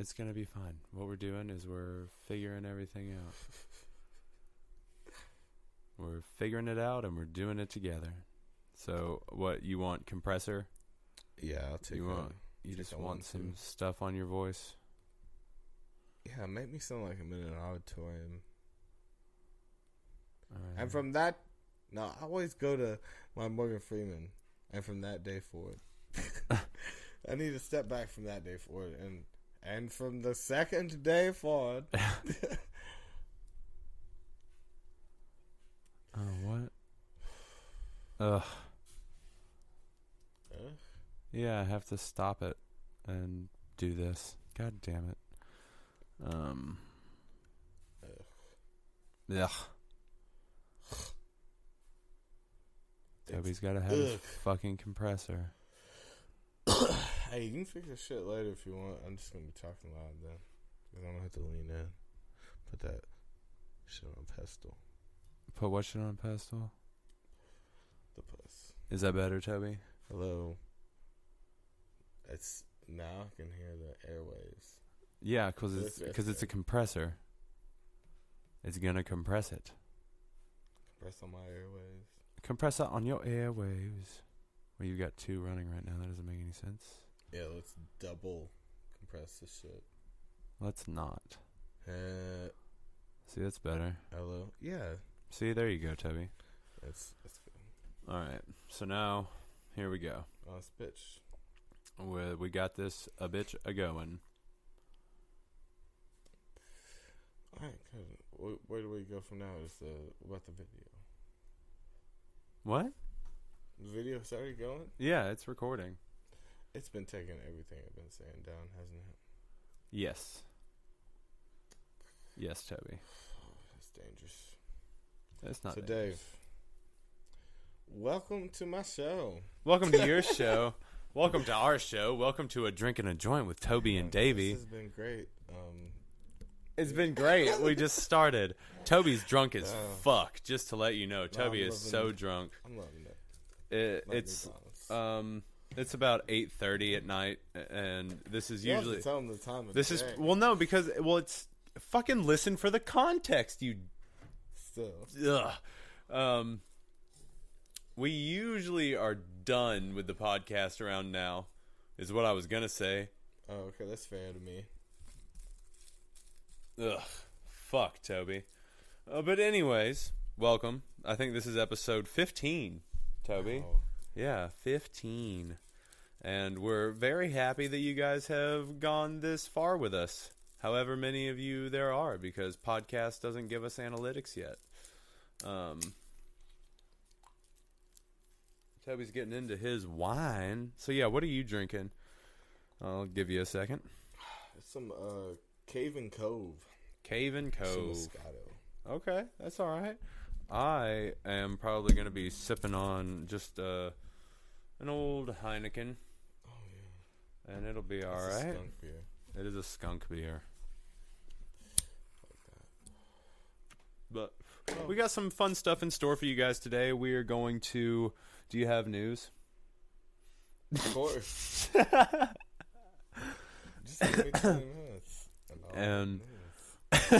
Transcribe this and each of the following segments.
It's gonna be fine. What we're doing is we're figuring everything out. we're figuring it out and we're doing it together. So, what you want? Compressor? Yeah, I'll take You that. want? You just want some stuff on your voice? Yeah, make me sound like I'm in an auditorium. Right. And from that, no, I always go to my Morgan Freeman. And from that day forward, I need to step back from that day forward, and and from the second day forward, Oh, what? Ugh. uh, Yeah, I have to stop it and do this. God damn it. Um. Ugh. Toby's got to have his fucking compressor. hey, you can fix this shit later if you want. I'm just gonna be talking loud then, because I'm gonna have to lean in, put that shit on a pedestal. Put what shit on a pedestal? The puss. Is that better, Toby? Hello. It's now I can hear the airwaves. Yeah, because it's because it's a compressor. It's gonna compress it. Compress on my airwaves. Compress it on your airwaves. Well, you've got two running right now. That doesn't make any sense. Yeah, let's double compress this shit. Let's not. Uh, See, that's better. hello. Yeah, See, there you go, Toby. that's that's good. All right. So now, here we go. Oh, bitch. We we got this a bitch a going. All right, good. Where, where do we go from now? Is the what about the video? What? The video's already going. Yeah, it's recording. It's been taking everything I've been saying down, hasn't it? Yes. Yes, Toby. It's dangerous. It's not. so, dangerous. Dave, welcome to my show. Welcome to your show. Welcome to our show. Welcome to a drink and a joint with Toby and Davvy. This has been great. Um, It's been great. We just started. Toby's drunk as Oh. fuck. Just to let you know, Toby I'm is so drunk. I'm loving it. It, it's um, it's about eight thirty at night, and this is You have to usually tell them the time of this is day. well no because well it's fucking listen for the context you still. Ugh. Um, we usually are done with the podcast around now, is what I was gonna say. Oh, okay, that's fair to me. Ugh, fuck Toby. Uh, but anyways, welcome. I think this is episode fifteen, Toby. Oh, Yeah, fifteen, and we're very happy that you guys have gone this far with us. However many of you there are, because podcast doesn't give us analytics yet. Um, Toby's getting into his wine. So yeah, what are you drinking? I'll give you a second. it's some uh, Cave and Cove. Cave and Some Cove. Moscato. Okay, that's all right. I am probably going to be sipping on just uh, an old Heineken, Oh yeah, and it'll be all It's a skunk beer. It is a skunk beer. But Oh. we got some fun stuff in store for you guys today. We are going to. Do you have news? Of course. Just give me 20 minutes. And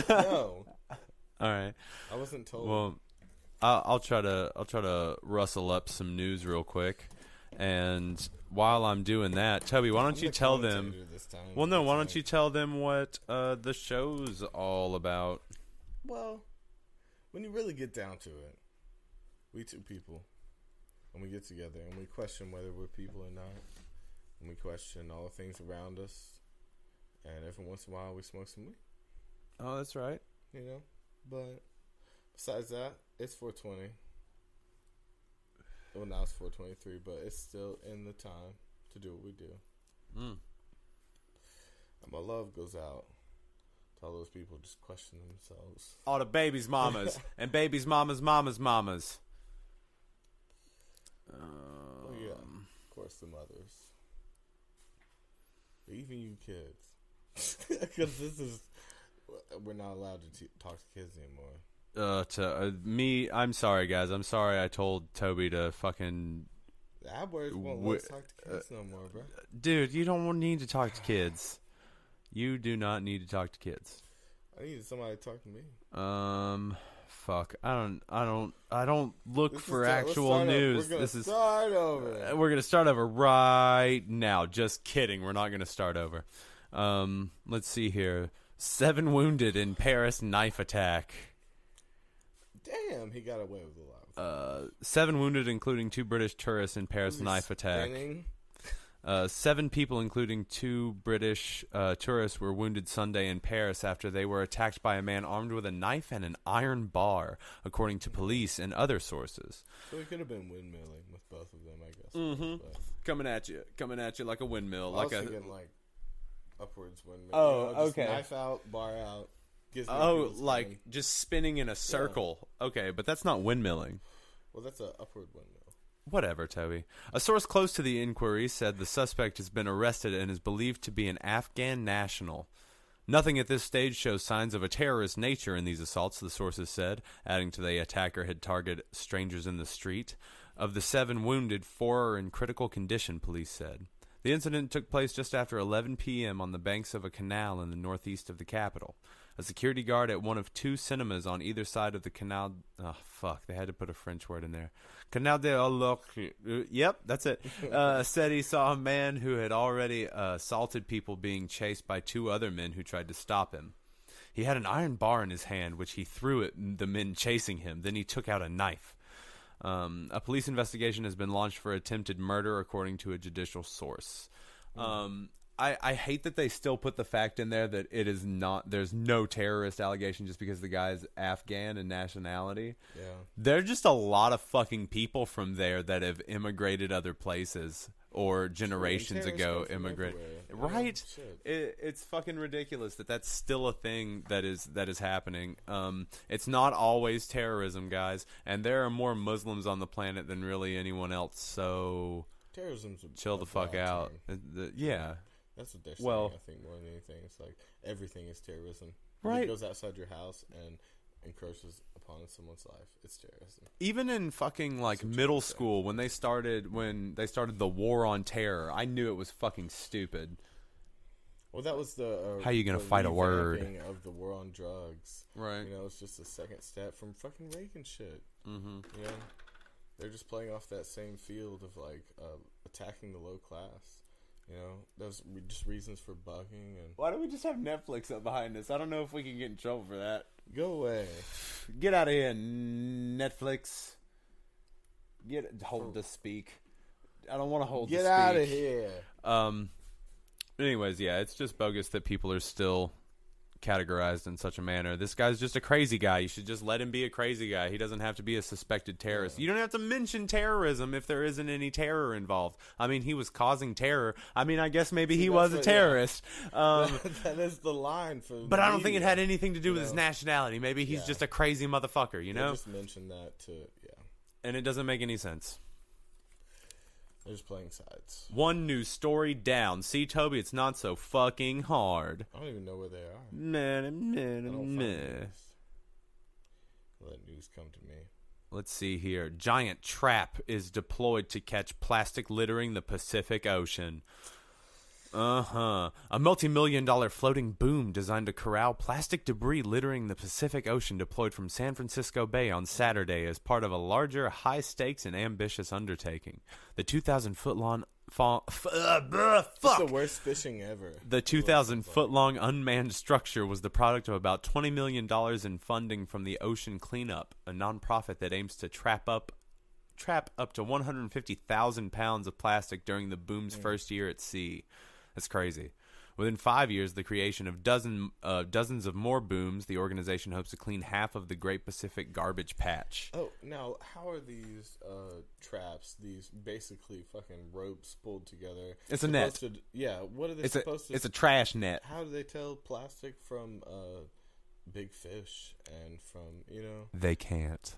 no, All right. I wasn't told. Well, I'll, I'll try to I'll try to rustle up some news real quick, and while I'm doing that, Toby, why I'm don't you the tell them? Well, no, why don't you tell them what uh, the show's all about? Well, when you really get down to it, we two people, and we get together and we question whether we're people or not, and we question all the things around us, and every once in a while we smoke some weed, Oh, that's right. you know. But besides that, it's 420. Well, now it's 423, but it's still in the time to do what we do. Mm. And my love goes out to all those people just questioning themselves. All the babies' mamas and babies' mamas' mamas' mamas. Oh, yeah. Um, Of course, the mothers. Even you kids. Because this is. We're not allowed to t- talk to kids anymore. Uh, to uh, me, I'm sorry, guys. I'm sorry. I told Toby to fucking AdWords won't Wh- let us talk to kids no more, bro. dude. You don't need to talk to kids. You do not need to talk to kids. I needed somebody to talk to me. Um, fuck. I don't. I don't. I don't look This for actual news. This is. start over. Uh, We're gonna start over right now. Just kidding. We're not gonna start over. Um, let's see here. Seven wounded in Paris knife attack. Damn, he got away with a lot. Uh, seven wounded, including two British tourists in Paris knife attack. spinning? Uh, seven people, including two British uh, tourists, were wounded Sunday in Paris after they were attacked by a man armed with a knife and an iron bar, according to police and other sources. So he could have been windmilling with both of them, I guess. Mhm. But Coming at you, coming at you like a windmill, I like was a thinking like upwards windmill. Oh, you know, okay. Knife out, bar out. Oh, like just spinning in a circle. Okay, but that's not windmilling. Well, that's an upward windmill. Whatever, Toby. A source close to the inquiry said the suspect has been arrested and is believed to be an Afghan national. Nothing at this stage shows signs of a terrorist nature in these assaults, the sources said, adding to the attacker had targeted strangers in the street. Of the seven wounded, four are in critical condition, police said. The incident took place just after 11 p.m. on the banks of a canal in the northeast of the capital. A security guard at one of two cinemas on either side of the canal. Oh, fuck. They had to put a French word in there. Canal de Oloc. uh, Yep, that's it. Uh, said he saw a man who had already uh, assaulted people being chased by two other men who tried to stop him. He had an iron bar in his hand, which he threw at the men chasing him. Then he took out a knife. Um, a police investigation has been launched for attempted murder, according to a judicial source. Um, I, I hate that they still put the fact in there that it is not. There's no terrorist allegation just because the guy's Afghan in nationality. Yeah. There're just a lot of fucking people from there that have immigrated other places or generations ago come from immigrated. Yeah, Right? It, it's fucking ridiculous that that's still a thing that is that is happening. Um, it's not always terrorism, guys, and there are more Muslims on the planet than really anyone else. So Terrorism's a, chill the fuck out. the- yeah, That's what they're Well- saying. I think more than anything, it's like everything is terrorism. Right. It goes outside your house and encroaches upon someone's life. It's terrorism. even in fucking like middle school when they started when they started the war on terror, I knew it was fucking stupid. Well, that was the uh, How you gonna fight a word? of the war on drugs. Right. You know, it's just a second step from fucking Reagan shit. Mm-hmm. You know, they're just playing off that same field of like uh, attacking the low class. You know, those re- just reasons for bugging and Why don't we just have Netflix up behind us? I don't know if we can get in trouble for that. go away. Get out of here, Netflix. Get hold to speak. I don't want to hold. Get out of here. Um. Anyways, yeah, it's just bogus that people are still categorized in such a manner. This guy's just a crazy guy. You should just let him be a crazy guy. He doesn't have to be a suspected terrorist. You don't have to mention terrorism if there isn't any terror involved. I mean, he was causing terror. I mean, I guess maybe he was a terrorist. Um, that is the line for. but I don't think it had anything to do with his nationality. Maybe he's just a crazy motherfucker, you know? just mention that to yeah. And it doesn't make any sense. They're just playing sides. One news story down. See, Toby, it's not so fucking hard. I don't even know where they are. Meh, meh, meh. Let news come to me. Let's see here. Giant trap is deployed to catch plastic littering the Pacific Ocean. Uh huh. A multi million dollar floating boom designed to corral plastic debris littering the Pacific Ocean deployed from San Francisco Bay on Saturday as part of a larger, high stakes, and ambitious undertaking. The 2,000 foot long. Fa- f- uh, bruh, It's fuck! the worst fishing ever. The 2,000 foot long unmanned structure was the product of about $20 million in funding from the Ocean Cleanup, a nonprofit that aims to trap up trap up to 150,000 pounds of plastic during the boom's first year at sea. That's crazy. Within five years, the creation of dozen uh, dozens of more booms, the organization hopes to clean half of the Great Pacific Garbage Patch. Oh, now how are these uh, traps? These basically fucking ropes pulled together. It's a net. to- yeah. What are they It's a supposed to? it's a trash net. how do they tell plastic from uh, big fish and from you know? They can't.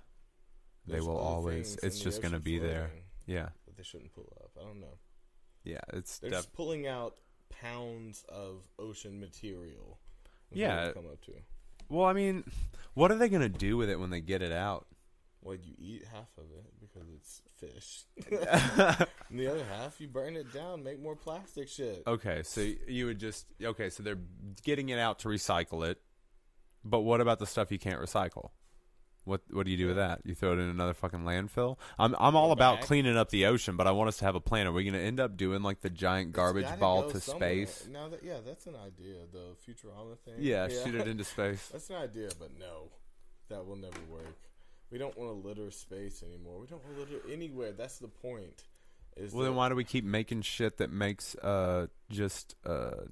They will always. It's just going to be there. Yeah, That they shouldn't pull up. I don't know. yeah. It's They're def- just pulling out pounds of ocean material. Yeah. come up to. Well, I mean, what are they going to do with it when they get it out? Well, you eat half of it because it's fish. and the other half, you burn it down, make more plastic shit. okay, so you would just okay, so they're getting it out to recycle it. But what about the stuff you can't recycle? What what do you do with that? You throw it in another fucking landfill? I'm I'm all about back. cleaning up the ocean, but I want us to have a plan. Are we going to end up doing like the giant garbage ball to somewhere. space? Now that yeah, that's an idea. The Futurama thing. Yeah, shoot it into space. That's an idea, but no, that will never work. We don't want to litter space anymore. We don't want to litter anywhere. That's the point. Is Well, then why do we keep making shit that makes uh just uh they can't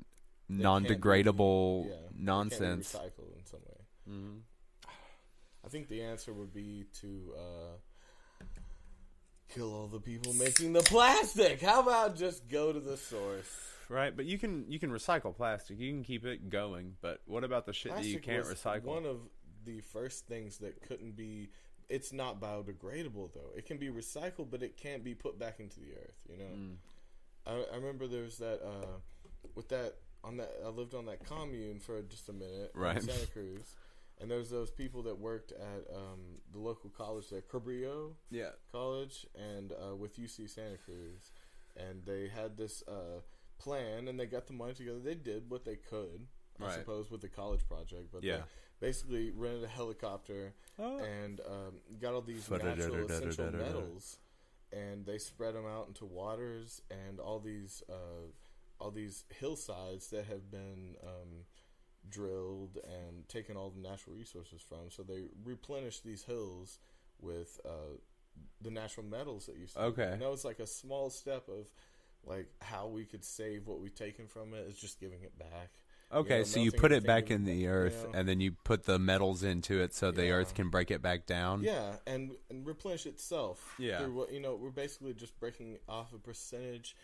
be- non-degradable yeah, nonsense? recycled in some way? Mhm. I think the answer would be to uh, kill all the people making the plastic. How about just go to the source? Right, but you can you can recycle plastic. You can keep it going. But what about the shit that you can't recycle? One of the first things that couldn't be. It's not biodegradable though. It can be recycled, but it can't be put back into the earth. You know. Mm. I, I remember there was that uh, with that on that. I lived on that commune for just a minute, in Right. Santa Cruz, and there's those people that worked at um, the local college there, Cabrillo Yeah. College, and uh, with UC Santa Cruz, and they had this uh, plan, and they got the money together. They did what they could, I Right. suppose, with the college project, but Yeah. they basically rented a helicopter Oh. and um, got all these natural essential metals, and they spread them out into waters and all these uh, all these hillsides that have been um, drilled and taken all the natural resources from. So they replenish these hills with uh, the natural metals that you see. Okay. and that was like a small step of like how we could save what we've taken from it is just giving it back. Okay, know, so you put it back in- the you earth, know. and then you put the metals into it, so the earth can break it back down. Yeah, and, and replenish itself. Yeah. through what you know, we're basically just breaking off a percentage.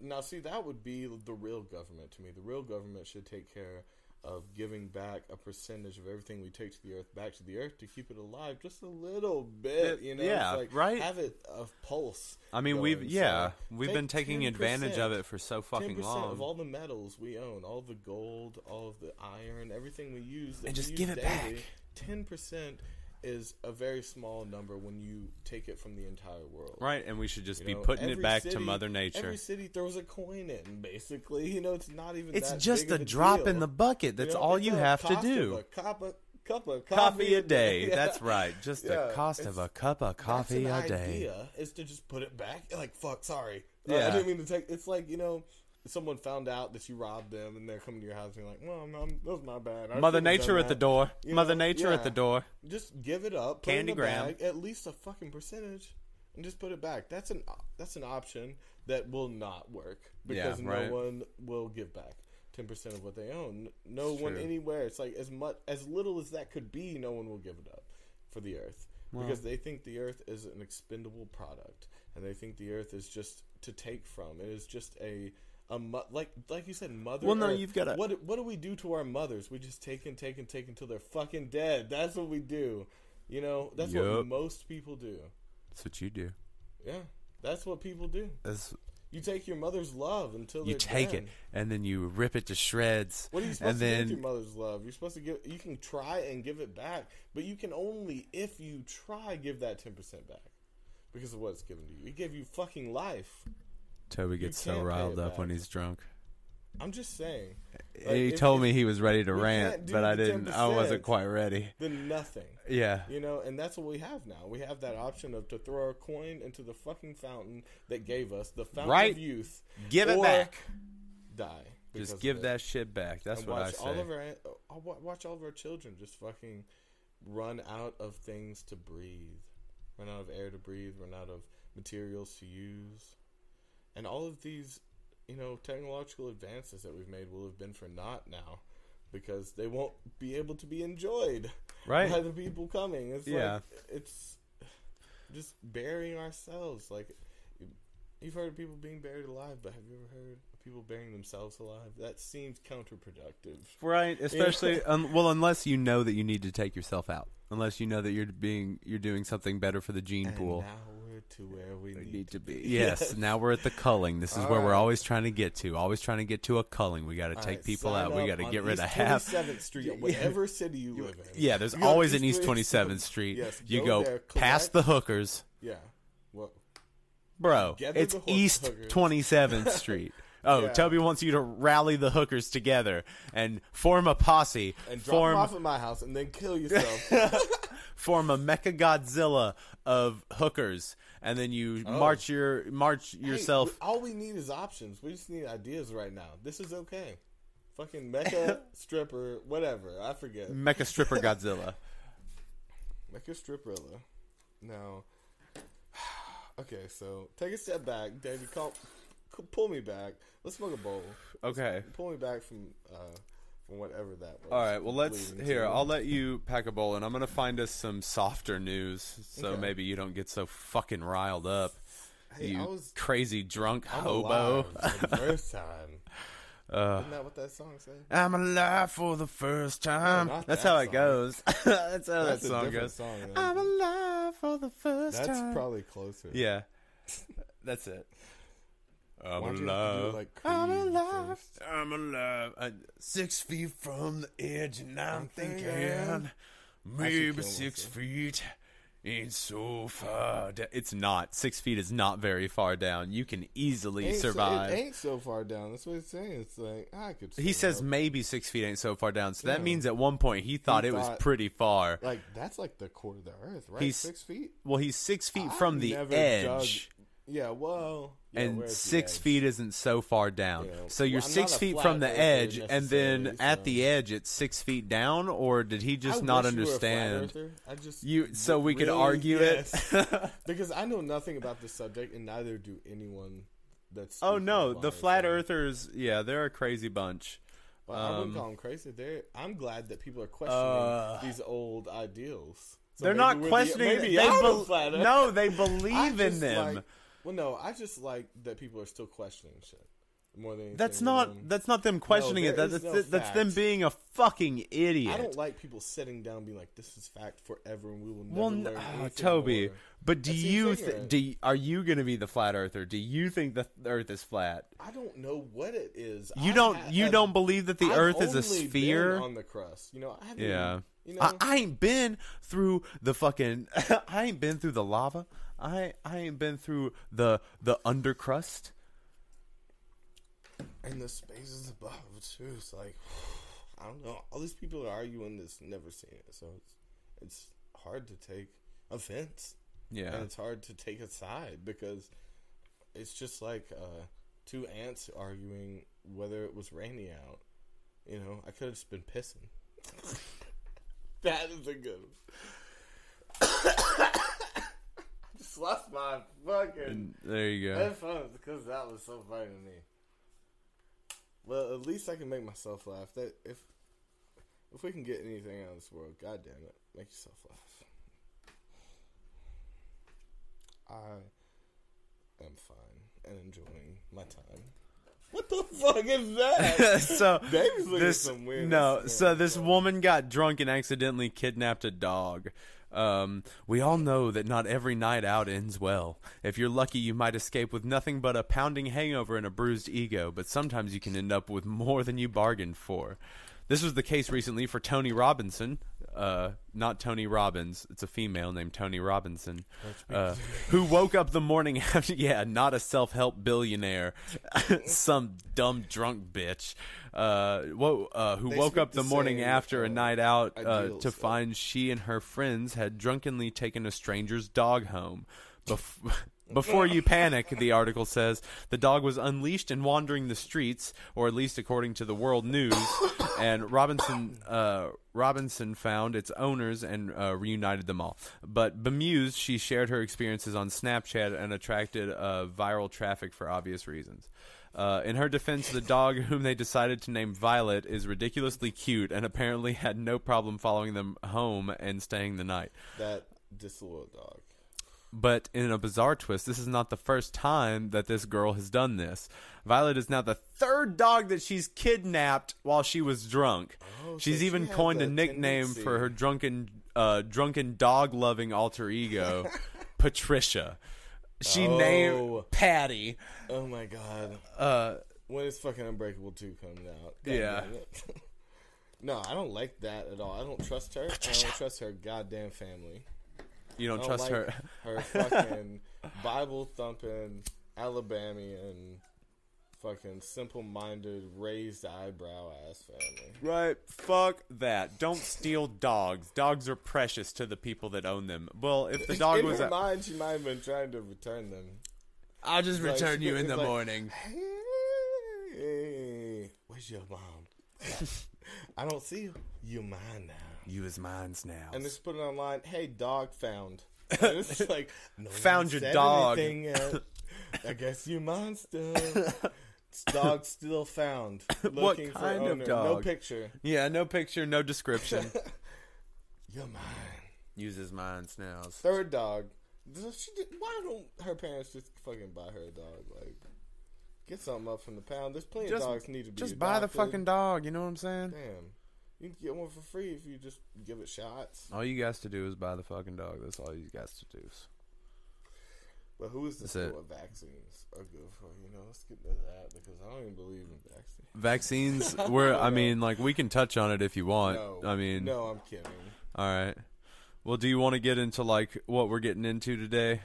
Now, see, that would be the real government to me. The real government should take care of giving back a percentage of everything we take to the earth back to the earth to keep it alive just a little bit. You know, Yeah, like, right. Have it a pulse. I mean, we've yeah, So, we've been taking advantage of it for so fucking long. of all the metals we own, all the gold, all of the iron, everything we use, And just give it back. Ten percent is a very small number when you take it from the entire world. right, and we should just You be know, putting it back to Mother Nature. Every city throws a coin in, basically. You know, it's not even. It's just a drop deal. in the bucket. You That's know, all you have to do. a cup of, cup of coffee, Coffee a day. Yeah. That's right. Just Yeah, the cost of a cup of coffee a day. idea is to just put it back. Like fuck, sorry. Uh, Yeah. I didn't mean to take. It's like you know, someone found out that you robbed them, and they're coming to your house and you're like, "Well, no, that was my bad." I Mother Nature at the door. You Mother know, Nature at the door. Just give it up. Put Candy it in the gram. bag, at least a fucking percentage, and just put it back. That's an that's an option that will not work Yeah, because right. no one will give back ten percent of what they own. No It's one true. anywhere. It's like as much as little as that could be. No one will give it up for the earth because they think the earth is an expendable product, and they think the earth is just to take from. It is just a a mo- like like you said, mother. Well, no, Earth. you've gotta- What what do we do to our mothers? We just take and take and take until they're fucking dead. That's what we do. You know, that's what most people do. That's what you do. Yeah, that's what people do. That's, You take your mother's love until you they're take dead. it and then you rip it to shreds. What are you supposed and to do then with your mother's love? You're supposed to give. You can try and give it back, but you can only if you try give that ten percent back because of what it's given to you. It gave you fucking life. Toby gets so can't pay riled it up when he's drunk. I'm just saying. he if- told if me he was ready to rant, do but I the didn't. I wasn't quite ready. Then nothing. Yeah. You know, and that's what we have now. We have that option of to throw our coin into the fucking fountain that gave us the fountain Right. of youth. Give it or back. Die. because Just of give it. that shit back. That's and what I watch say. all of our I'll wa- watch all of our children just fucking run out of things to breathe, run out of air to breathe, run out of materials to use, and all of these, you know, technological advances that we've made will have been for naught now, because they won't be able to be enjoyed right. by the people coming. It's Yeah. like it's just burying ourselves. Like you've heard of people being buried alive, but have you ever heard of people burying themselves alive? That seems counterproductive. Right, especially um, well, unless you know that you need to take yourself out, unless you know that you're being you're doing something better for the gene And pool. now to where we need, need to be. Yes, now we're at the culling. This is where we're always trying to get to. Always trying to get to a culling. We got to take right, people out. We got to get rid East of half. 27th Street, whatever city you live in. Yeah, there's You always an East 27th 27th Street. Yes, you go go past the hookers. Yeah. What? Bro, Gather it's East hookers. 27th Street. Oh, Yeah. Toby wants you to rally the hookers together and form a posse. And drop form them off at my house and then kill yourself. form a mecha Godzilla of hookers, and then you Oh. march your march yourself. we- all we need is options. We just need ideas right now. This is okay. Fucking mecha stripper, whatever. I forget. Mecha stripper Godzilla. Mecha stripperilla. No. okay, so take a step back, Davvy. Call, pull me back. Let's smoke a bowl. Okay. Pull me back from uh, from whatever that was. All right. Well, let's here. to. I'll let you pack a bowl, and I'm gonna find us some softer news, so Okay. maybe you don't get so fucking riled up. Hey, you was crazy drunk I'm hobo. alive for the first time. Uh, Isn't that what that song said? I'm alive for the first time. not That's that how it goes. That's how That's that song goes. song. I'm alive for the first That's time. probably closer. yeah. That's it. I'm Why don't you have to do it alive. like I'm alive. first? I'm alive. I, six feet from the edge, and I'm I'm thinking thinking maybe six myself. feet ain't so far. Da- it's not. Six feet is not very far down. You can easily Ain't so- survive. it ain't so far down. That's what he's saying. It's like I could. he says maybe six feet ain't so far down. So that Yeah. means at one point he thought it was pretty far. like that's like the core of the earth, right? He's- six feet. Well, he's six feet I've from the edge. Yeah, well, yeah, and six feet isn't so far down. Yeah. So you're Well, six feet from the edge, and then necessarily, at the edge it's six feet down, or did he just I not wish you were a flat understand? I just You so we could argue yes. it. because I know nothing about this subject, and neither do anyone that's. oh no, the flat so- earthers, yeah, they're a crazy bunch. Well, I wouldn't um, call them crazy. They're. I'm glad that people are questioning Uh, these old ideals. So they're not we're the- questioning. maybe they I'm a bel- flat no, they believe in them. Like, well, no, I just like that people are still questioning shit more than anything. that's not. That's not them questioning it. there That, is that's, no that's them fact. being a fucking idiot. I don't like people sitting down and being like, "This is fact forever, and we will never Well, learn uh, anything Toby, more." but do That seems you th- ignorant. do y- are you going to be the flat earther? Do you think the Earth is flat? I don't know what it is. You I don't ha- you have- don't believe that the I've Earth is a only been sphere? on the crust. You know, I haven't. Yeah. You know, I, I ain't been through the fucking. I ain't been through the lava. I I ain't been through the the undercrust. and the spaces above too. It's like I don't know. All these people are arguing this, never seen it, so it's it's hard to take offense, Yeah. and it's hard to take a side because it's just like uh, two ants arguing whether it was rainy out. You know, I could have just been pissing. that is a good. Lost my fucking There you go. headphones because that was so funny to me. Well, at least I can make myself laugh. That if if we can get anything out of this world, god damn it, make yourself laugh. I am fine and enjoying my time. What the fuck is that? so this no, so this woman got drunk and accidentally kidnapped a dog. Um, we all know that not every night out ends well. If you're lucky, you might escape with nothing but a pounding hangover and a bruised ego, but sometimes you can end up with more than you bargained for. This was the case recently for Tony Robinson. Uh, not Tony Robbins. It's a female named Tony Robinson, uh, who woke up the morning after. Yeah, not a self-help billionaire, some dumb drunk bitch. Uh, uh, who They woke up the the morning after a uh, night out uh, to though. find she and her friends had drunkenly taken a stranger's dog home. Bef- Before you panic, the article says, the dog was unleashed and wandering the streets, or at least according to the World News. and Robinson uh, Robinson found its owners and uh, reunited them all. But bemused, she shared her experiences on Snapchat and attracted uh, viral traffic for obvious reasons. Uh, in her defense, the dog whom they decided to name Violet is ridiculously cute and apparently had no problem following them home and staying the night. that disloyal dog. But in a bizarre twist, this is not the first time that this girl has done this. Violet is now the third dog that she's kidnapped while she was drunk. Oh, she's she even has coined a nickname tendency. for her drunken, uh, drunken dog-loving alter ego, Patricia. She Oh. named Patty. Oh my god. Uh, When is fucking Unbreakable 2 coming out? God Yeah. no, I don't like that at all. I don't trust her. and I don't trust her goddamn family. You don't don't trust like her. Her fucking Bible thumping Alabamian fucking simple minded raised eyebrow ass family. Right, fuck that. Don't steal dogs. Dogs are precious to the people that own them. Well, if the dog in was her a, mind, she might have been trying to return them. I'll just like- return you in the like- morning. Hey, where's your mom? I don't see you. You mine now. You is mine's now. And just put it online. Hey, dog found. And it's like no Found your dog. I guess you mine still. dog still found. Looking What for kind of owner. No picture. yeah, no picture, no description. You're mine. Uses mine's now. Third dog. She did, why don't her parents just fucking buy her a dog? Like, get something up from the pound. There's plenty Just- of dogs need to be Just buy the fucking dog. You know what I'm saying? Damn. You can get one for free if you just give it shots. All you guys to do is buy the fucking dog. That's all you guys to do. But who is the That's school vaccines are good for? You know, let's get into that because I don't even believe in vaccines. Vaccines. Where I mean, like we can touch on it if you want. No, I mean, no, I'm kidding. all right. Well, do you want to get into like what we're getting into today?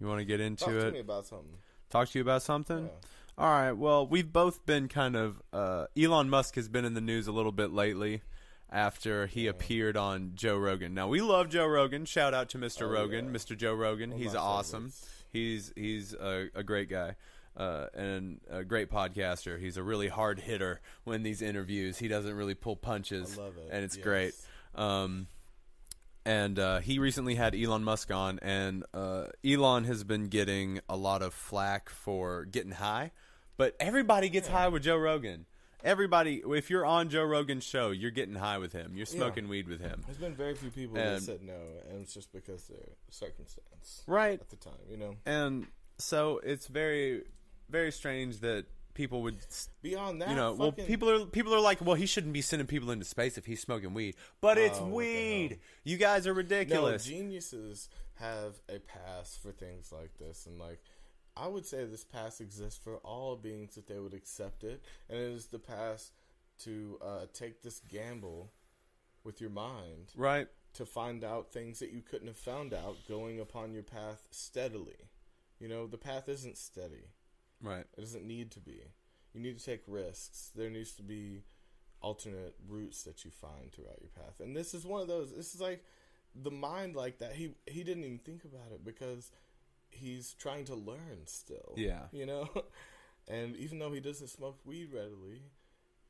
You want to get into it? Talk to it? me about something. Talk to you about something. Yeah. All right. Well, we've both been kind of. Uh, Elon Musk has been in the news a little bit lately after he appeared on Joe Rogan. Now we love Joe Rogan. Shout out to Mr. Oh, Rogan, yeah. Mr. Joe Rogan. One He's awesome. favorites. He's he's a, a great guy. Uh, and a great podcaster. He's a really hard hitter when these interviews. He doesn't really pull punches, I love it. and it's Yes. great. Um, and uh, he recently had Elon Musk on, and uh, Elon has been getting a lot of flack for getting high, but everybody gets high with Joe Rogan. Everybody, if you're on Joe Rogan's show, you're getting high with him. You're smoking weed with him, There's been very few people that And- said no, and it's just because of their circumstance right? at the time, you know. And so it's very, very strange that people would Beyond that, you know, well, fucking- people are people are like, well, he shouldn't be sending people into space if he's smoking weed, but it's Oh, what the weed. You guys are ridiculous. No, geniuses have a pass for things like this, and like I would say, this pass exists for all beings that they would accept it, and it is the pass to uh, take this gamble with your mind right? to find out things that you couldn't have found out going upon your path steadily. You know, the path isn't steady. Right. It doesn't need to be. You need to take risks. There needs to be alternate routes that you find throughout your path. And this is one of those. This is like the mind like that. He he didn't even think about it because he's trying to learn still. Yeah. You know? And even though he doesn't smoke weed readily,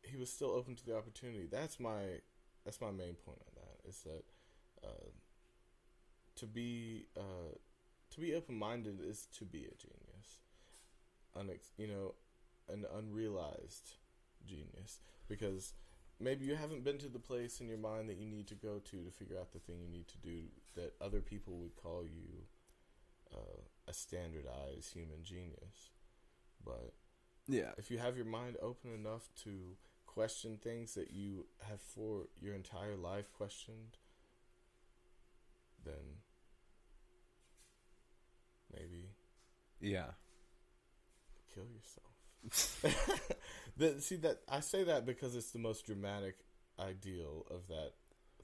he was still open to the opportunity. That's my that's my main point on that is that uh, to be uh, to be open minded is to be a genius. Unex- you know, an unrealized genius because maybe you haven't been to the place in your mind that you need to go to to figure out the thing you need to do that other people would call you uh, a standardized human genius. But Yeah. if you have your mind open enough to question things that you have for your entire life questioned, then maybe Yeah. kill yourself. the, see that I say that because it's the most dramatic ideal of that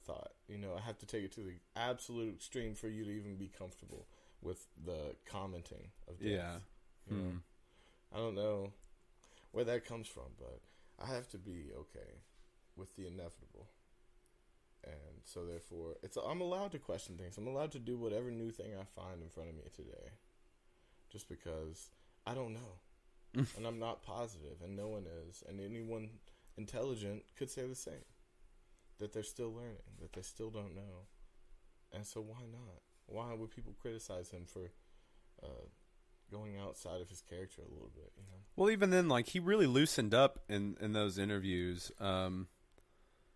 thought. You know, I have to take it to the absolute extreme for you to even be comfortable with the commenting of death. Yeah. You know? Hmm. I don't know where that comes from, but I have to be okay with the inevitable. And so therefore, it's I'm allowed to question things. I'm allowed to do whatever new thing I find in front of me today. Just because I don't know. and I'm not positive and no one is and anyone intelligent could say the same. That they're still learning, that they still don't know. And so why not? Why would people criticize him for uh, going outside of his character a little bit, you know? Well, even then, like he really loosened up in in those interviews. Um,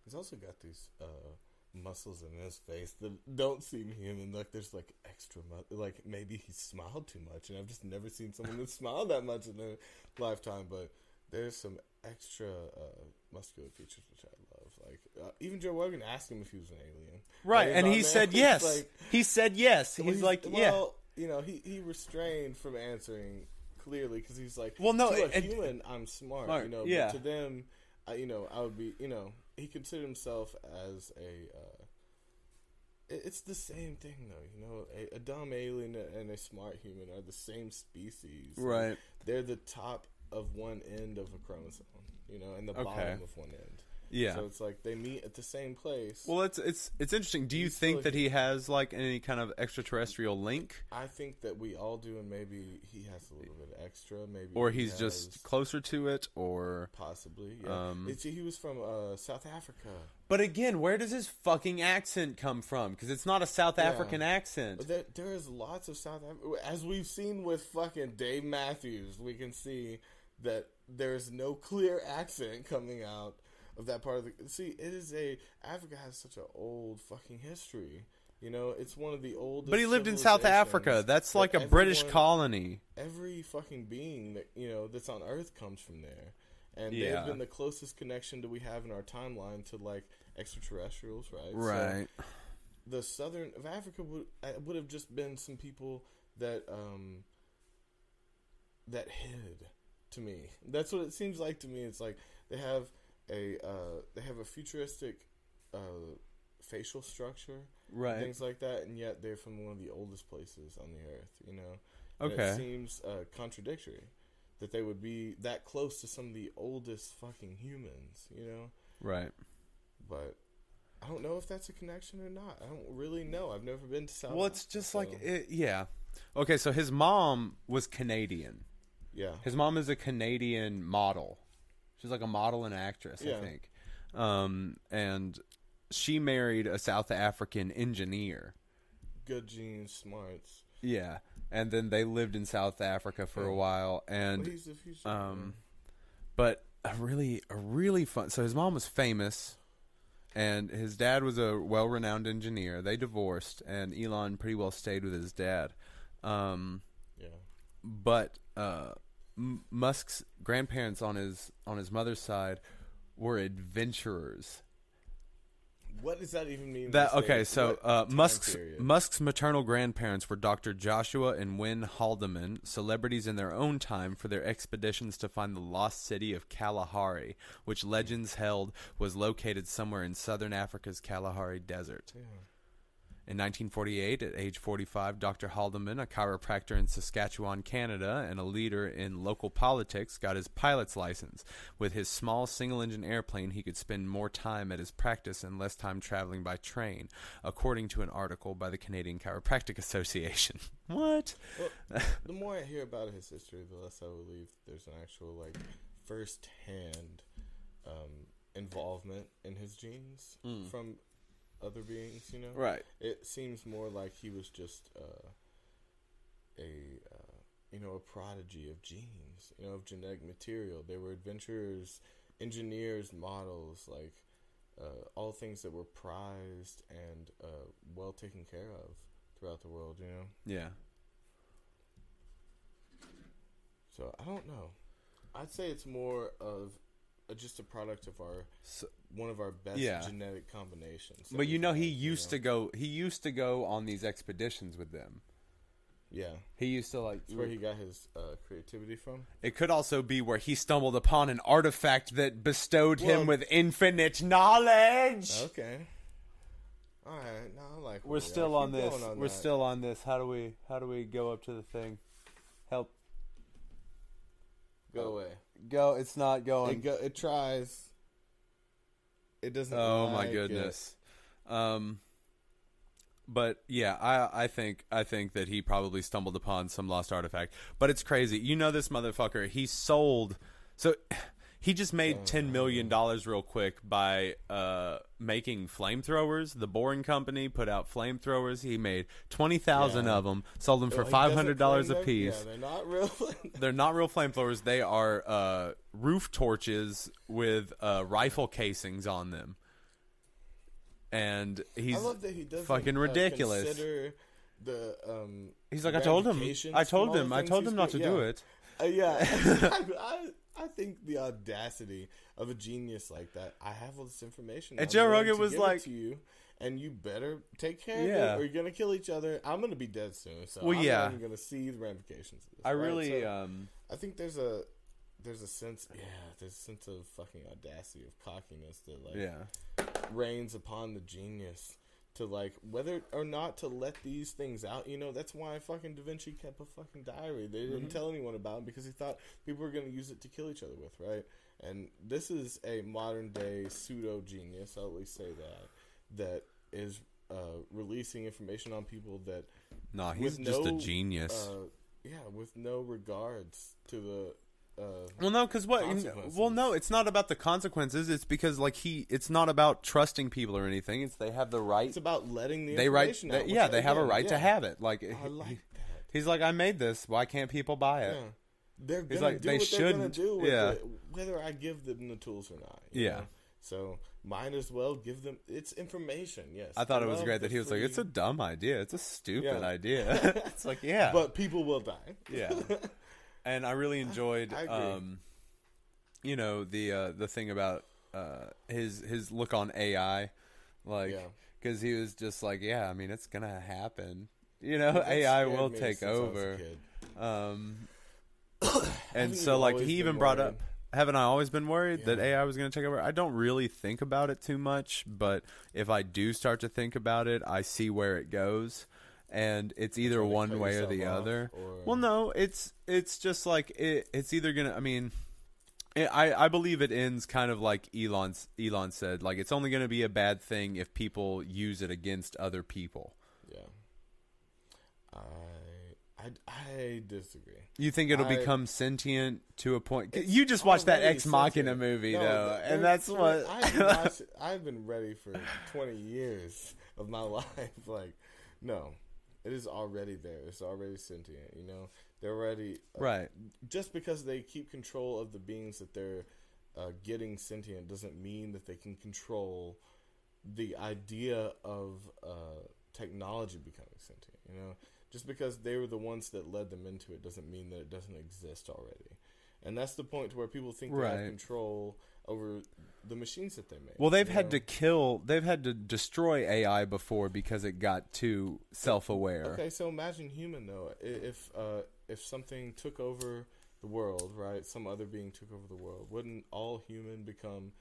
He's also got these uh, muscles in his face that don't seem human. Like there's like extra, mu- like maybe he smiled too much, and I've just never seen someone that smiled that much in their lifetime. But there's some extra uh, muscular features which I. Like uh, even Joe Rogan asked him if he was an alien, right, and he said yes. like- he said yes. He's, Well, like, yeah, well, you know, he he restrained from answering clearly because he's like, Well, no, to a it- human, I'm smart, Smart, you know. yeah. But to them, I, you know, I would be, you know, he considered himself as a. Uh, it's the same thing, though. You know, a, a dumb alien and a smart human are the same species. Right. They're the top of one end of a chromosome, you know, and the Okay. bottom of one end. Yeah. So it's like they meet at the same place. well, it's it's it's interesting. Do you He's think still- that he has like any kind of extraterrestrial link, I think that we all do, and maybe he has a little bit extra. Maybe, or he he's has- just closer to it, or? possibly. Yeah, Um, It's- he was from uh, South Africa. But again, where does his fucking accent come from? Because it's not a South. African accent. But there, there is lots of South Africa, as we've seen with fucking Dave Matthews. We can see that there is no clear accent coming out of that part of the. See, it is a Africa has such an old fucking history. You know, it's one of the oldest. But he lived in South Africa. That's that like a British colony. every fucking being that you know that's on Earth comes from there, and Yeah. they've been the closest connection that we have in our timeline to like extraterrestrials, right? So Right. the southern of Africa would uh, would have just been some people that um that hid to me. That's what it seems like to me. It's like they have a uh, they have a futuristic uh, facial structure, right. things like that, and yet they're from one of the oldest places on the earth. You know. And It seems uh, contradictory that they would be that close to some of the oldest fucking humans, you know? Right. But I don't know if that's a connection or not. I don't really know. I've never been to South Well, it's just like it, yeah. Okay, so his mom was Canadian. yeah. His mom is a Canadian model. She's like a model and actress, I think. Um, and she married a South African engineer. Good genes, smarts. Yeah, and then they lived in South Africa for a Yeah. while, Well, and he's um, but a really a really fun. So his mom was famous, and his dad was a well-renowned engineer. They divorced, and Elon pretty well stayed with his dad. Um, yeah. but uh, M- Musk's grandparents on his on his mother's side were adventurers. What does that even mean? That okay, so uh, Musk's period? Musk's maternal grandparents were Dr. Joshua and Wynne Haldeman, celebrities in their own time for their expeditions to find the lost city of Kalahari, which legends held was located somewhere in southern Africa's Kalahari Desert. Yeah. In 1948, at age 45, Dr. Haldeman, a chiropractor in Saskatchewan, Canada, and a leader in local politics, got his pilot's license. With his small single engine airplane, he could spend more time at his practice and less time traveling by train, according to an article by the Canadian Chiropractic Association. what? Well, the more I hear about his history, the less I believe there's an actual like first-hand um, involvement in his genes Mm. from other beings. You know, Right. it seems more like he was just uh, a uh, you know a prodigy of genes, you know, of genetic material. They were adventurers, engineers, models, like uh, all things that were prized and uh, well taken care of throughout the world. You know, Yeah. so I don't know. I'd say it's more of just a product of our one of our best Yeah. genetic combinations. but you know, he used to go. He used to go on these expeditions with them. Yeah, He used to like. it's where he got his uh, creativity from. It could also be where he stumbled upon an artifact that bestowed Well- him with infinite knowledge. Okay. All right. No, I like. We're still on this. on We're that. still on this. How do we how do we go up to the thing? Help Go away. Go. It's not going. It going. go. It tries. It doesn't. Oh my like goodness. Um but yeah, I I think I think that he probably stumbled upon some lost artifact. But it's crazy. You know this motherfucker, he sold so he just made ten million dollars real quick by uh, making flamethrowers. The Boring Company put out flamethrowers. He made twenty thousand Yeah. of them, sold them for he five hundred dollars a piece. Yeah, they're not real. They're not real flamethrowers. They are uh, roof torches with uh, rifle casings on them. And he's I love that he fucking uh, ridiculous. consider the um. he's like I told him. I told him. I told him not to doing. do it. Uh, yeah, I, I think the audacity of a genius like that. I have all this information. And Joe Rogan was like- to you, and you better take care Yeah. of it, or you're gonna kill each other. I'm gonna be dead soon, so Well, I'm yeah. not even gonna see the ramifications. Of this, I right? really, So, um, I think there's a there's a sense, yeah, there's a sense of fucking audacity of cockiness that like yeah, reigns upon the genius to like whether or not to let these things out. You know, that's why fucking Da Vinci kept a fucking diary. They didn't Mm-hmm. tell anyone about it because he thought people were going to use it to kill each other with, right? And this is a modern day pseudo genius. I'll at least say that that is uh, releasing information on people that no, he's just a genius. uh, yeah, with no regards to the. Uh, Well, no, because what? Well, no, it's not about the consequences. It's because like he, it's not about trusting people or anything. It's they have the right. it's about letting the They right. information they- out, which yeah, they have a again, right to have it. Like, I like that. he's like, I made this. Why can't people buy it? Yeah. They're gonna like, do they what they're gonna shouldn't. do with Yeah. it, whether I give them the tools or not. Yeah. know? So might as well give them. It's information. Yes. I thought They it was great that he was like, "It's a dumb idea. It's a stupid Yeah. idea." it's like, yeah, But people will die. yeah. And I really enjoyed, I um, you know, the uh, the thing about uh, his his look on AI, like, Yeah. because he was just like, "Yeah, I mean, it's gonna happen." You know, That AI will take since I was a over. Um, and so, like, he even brought worried? up, haven't I always been worried that AI was going to take over? I don't really think about it too much, but if I do start to think about it, I see where it goes. And it's either one way or the other. or- Well, no, it's it's just like it, it's either gonna. I mean, it, I I believe it ends kind of like Elon Elon said, like it's only gonna be a bad thing if people use it against other people. Yeah. I I I disagree. You think it'll I- become sentient to a point? You just watched that Ex Machina sentient. movie No, though, th- and that's what. I've been, watching- I've been ready for twenty years of my life. Like, no, it is already there. It's already sentient. You know, they're already uh, right. Just because they keep control of the beings that they're uh, getting sentient doesn't mean that they can control the idea of uh, technology becoming sentient. You know, just because they were the ones that led them into it doesn't mean that it doesn't exist already. And that's the point to where people think they have control over the machines that they make. Well, they've had know? to kill. They've had to destroy AI before because it got too self-aware. Okay, so imagine human though. If uh, if something took over the world, right? Some other being took over the world. Wouldn't all human become